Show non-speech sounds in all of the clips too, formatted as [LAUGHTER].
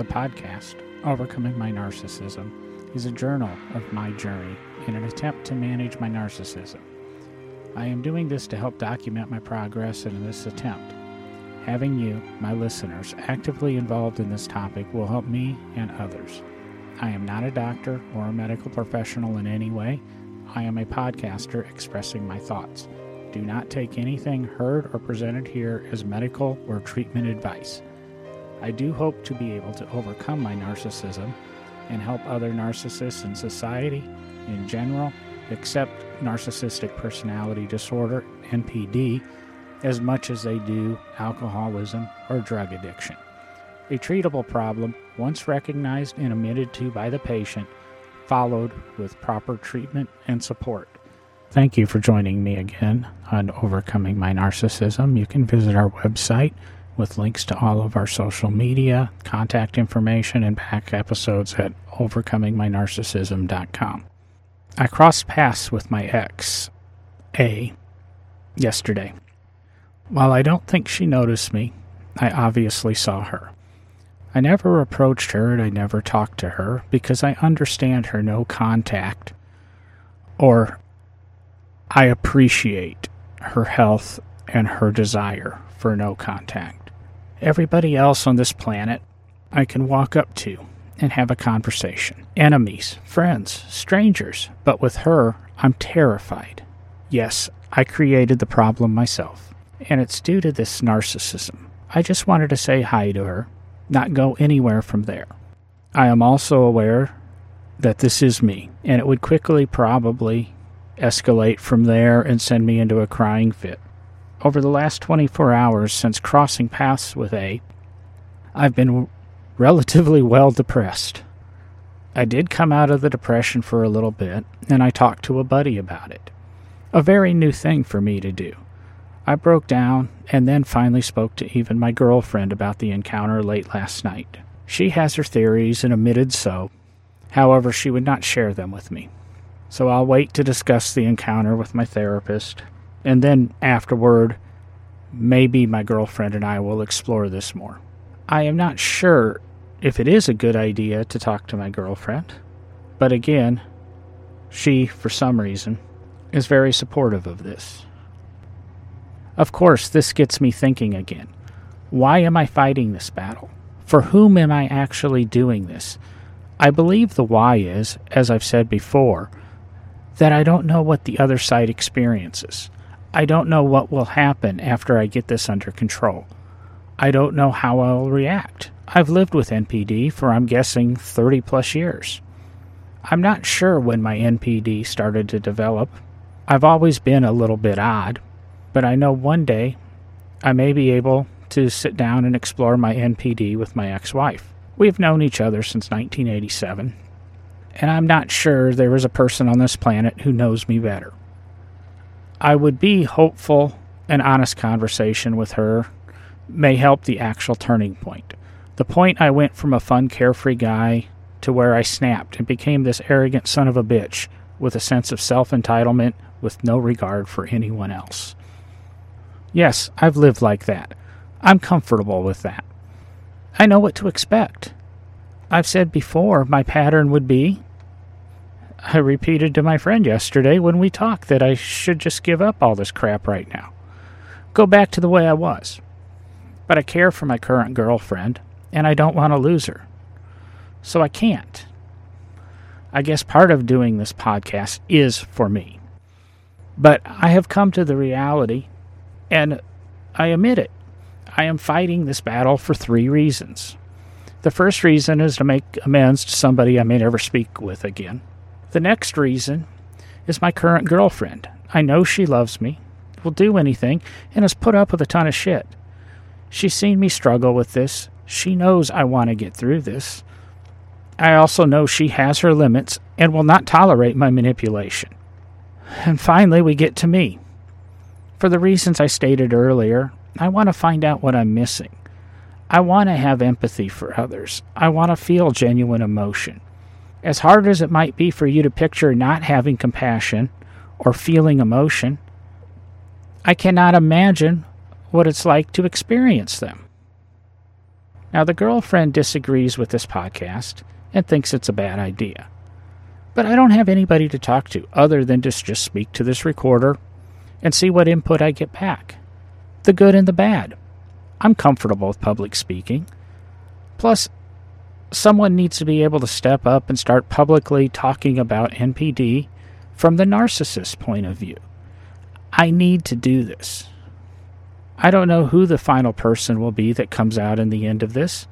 The podcast, Overcoming My Narcissism, is a journal of my journey in an attempt to manage my narcissism. I am doing this to help document my progress in this attempt. Having you, my listeners, actively involved in this topic will help me and others. I am not a doctor or a medical professional in any way. I am a podcaster expressing my thoughts. Do not take anything heard or presented here as medical or treatment advice. I do hope to be able to overcome my narcissism and help other narcissists in society in general accept narcissistic personality disorder, NPD, as much as they do alcoholism or drug addiction. A treatable problem, once recognized and admitted to by the patient, followed with proper treatment and support. Thank you for joining me again on Overcoming My Narcissism. You can visit our website with links to all of our social media, contact information, and back episodes at overcomingmynarcissism.com. I crossed paths with my ex, A, yesterday. While I don't think she noticed me, I obviously saw her. I never approached her and I never talked to her because I understand her no contact or I appreciate her health and her desire for no contact. Everybody else on this planet I can walk up to and have a conversation. Enemies, friends, strangers. But with her, I'm terrified. Yes, I created the problem myself. And it's due to this narcissism. I just wanted to say hi to her, not go anywhere from there. I am also aware that this is me, and it would quickly probably escalate from there and send me into a crying fit. Over the last 24 hours since crossing paths with A, I've been relatively [LAUGHS] well depressed. I did come out of the depression for a little bit, and I talked to a buddy about it. A very new thing for me to do. I broke down and then finally spoke to even my girlfriend about the encounter late last night. She has her theories and admitted so. However, she would not share them with me. So I'll wait to discuss the encounter with my therapist, and then afterward, maybe my girlfriend and I will explore this more. I am not sure if it is a good idea to talk to my girlfriend, but again, she, for some reason, is very supportive of this. Of course, this gets me thinking again. Why am I fighting this battle? For whom am I actually doing this? I believe the why is, as I've said before, that I don't know what the other side experiences. I don't know what will happen after I get this under control. I don't know how I'll react. I've lived with NPD for, I'm guessing, 30 plus years. I'm not sure when my NPD started to develop. I've always been a little bit odd, but I know one day I may be able to sit down and explore my NPD with my ex wife. We've known each other since 1987, and I'm not sure there is a person on this planet who knows me better. I would be hopeful an honest conversation with her may help the actual turning point. The point I went from a fun, carefree guy to where I snapped and became this arrogant son of a bitch with a sense of self entitlement with no regard for anyone else. Yes, I've lived like that. I'm comfortable with that. I know what to expect. I've said before my pattern would be I repeated to my friend yesterday when we talked that I should just give up all this crap right now. Go back to the way I was. But I care for my current girlfriend, and I don't want to lose her. So I can't. I guess part of doing this podcast is for me. But I have come to the reality, and I admit it. I am fighting this battle for three reasons. The first reason is to make amends to somebody I may never speak with again. The next reason is my current girlfriend. I know she loves me, will do anything, and has put up with a ton of shit. She's seen me struggle with this. She knows I want to get through this. I also know she has her limits and will not tolerate my manipulation. And finally, we get to me. For the reasons I stated earlier, I want to find out what I'm missing. I want to have empathy for others. I want to feel genuine emotion. As hard as it might be for you to picture not having compassion or feeling emotion, I cannot imagine what it's like to experience them. Now, the girlfriend disagrees with this podcast and thinks it's a bad idea. But I don't have anybody to talk to other than just, just speak to this recorder and see what input I get back the good and the bad. I'm comfortable with public speaking. Plus, someone needs to be able to step up and start publicly talking about NPD from the narcissist point of view. I need to do this. I don't know who the final person will be that comes out in the end of this,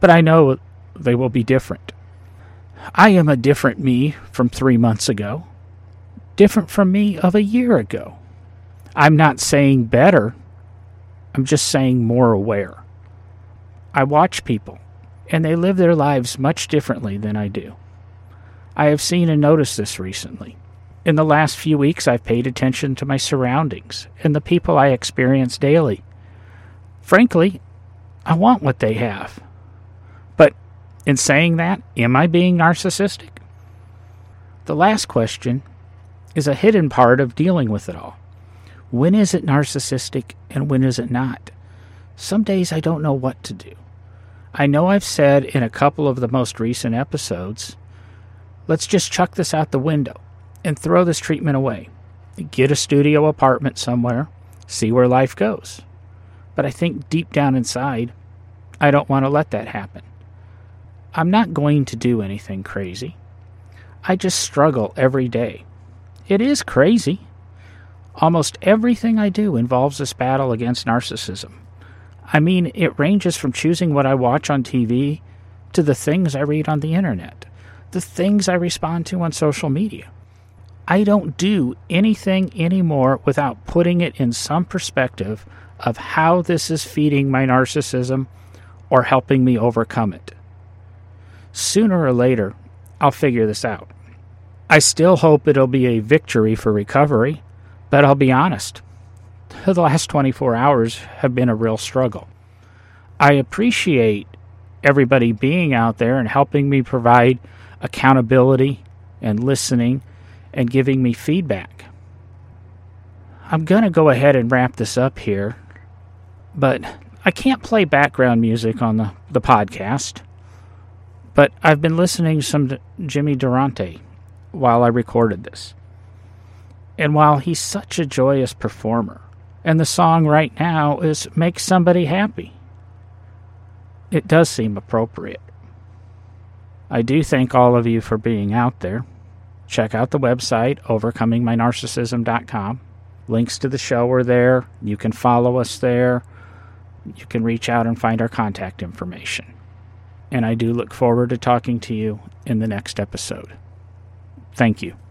but I know they will be different. I am a different me from three months ago, different from me of a year ago. I'm not saying better, I'm just saying more aware. I watch people, and they live their lives much differently than I do. I have seen and noticed this recently. In the last few weeks, I've paid attention to my surroundings and the people I experience daily. Frankly, I want what they have. But in saying that, am I being narcissistic? The last question is a hidden part of dealing with it all. When is it narcissistic and when is it not? Some days I don't know what to do. I know I've said in a couple of the most recent episodes, let's just chuck this out the window and throw this treatment away. Get a studio apartment somewhere, see where life goes. But I think deep down inside, I don't want to let that happen. I'm not going to do anything crazy. I just struggle every day. It is crazy. Almost everything I do involves this battle against narcissism. I mean, it ranges from choosing what I watch on TV to the things I read on the internet, the things I respond to on social media. I don't do anything anymore without putting it in some perspective of how this is feeding my narcissism or helping me overcome it. Sooner or later, I'll figure this out. I still hope it'll be a victory for recovery, but I'll be honest. The last 24 hours have been a real struggle. I appreciate everybody being out there and helping me provide accountability and listening and giving me feedback. I'm going to go ahead and wrap this up here, but I can't play background music on the, the podcast. But I've been listening to some Jimmy Durante while I recorded this. And while he's such a joyous performer, and the song right now is Make Somebody Happy, it does seem appropriate. I do thank all of you for being out there check out the website, overcomingmynarcissism.com. Links to the show are there. You can follow us there. You can reach out and find our contact information. And I do look forward to talking to you in the next episode. Thank you.